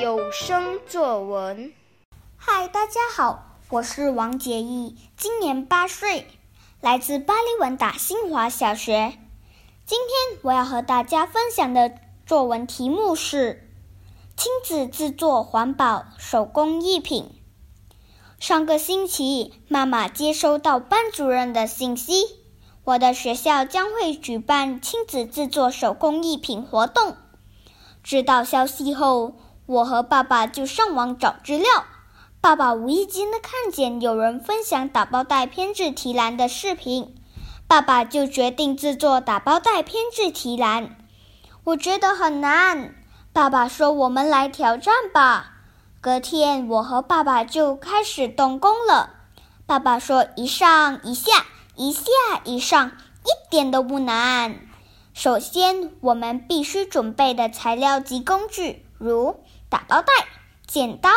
有声作文。嗨，大家好，我是王杰毅，今年八岁，来自巴黎文达新华小学。今天我要和大家分享的作文题目是：亲子制作环保手工艺品。上个星期，妈妈接收到班主任的信息，我的学校将会举办亲子制作手工艺品活动。知道消息后，我和爸爸就上网找资料。爸爸无意间的看见有人分享打包袋编制提篮的视频，爸爸就决定制作打包袋编制提篮。我觉得很难，爸爸说：“我们来挑战吧。”隔天，我和爸爸就开始动工了。爸爸说：“一上一下，一下一上，一点都不难。”首先，我们必须准备的材料及工具，如打包袋、剪刀、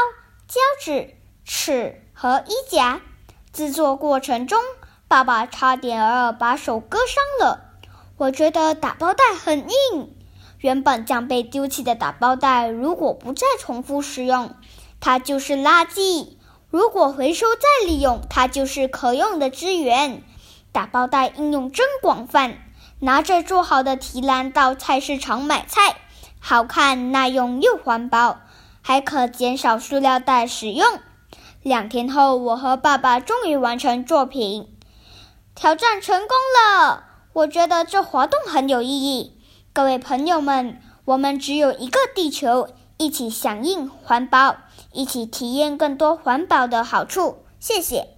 胶纸、尺和衣夹。制作过程中，爸爸差点儿把手割伤了。我觉得打包袋很硬。原本将被丢弃的打包袋，如果不再重复使用，它就是垃圾；如果回收再利用，它就是可用的资源。打包袋应用真广泛。拿着做好的提篮到菜市场买菜，好看、耐用又环保，还可减少塑料袋使用。两天后，我和爸爸终于完成作品，挑战成功了。我觉得这活动很有意义。各位朋友们，我们只有一个地球，一起响应环保，一起体验更多环保的好处。谢谢。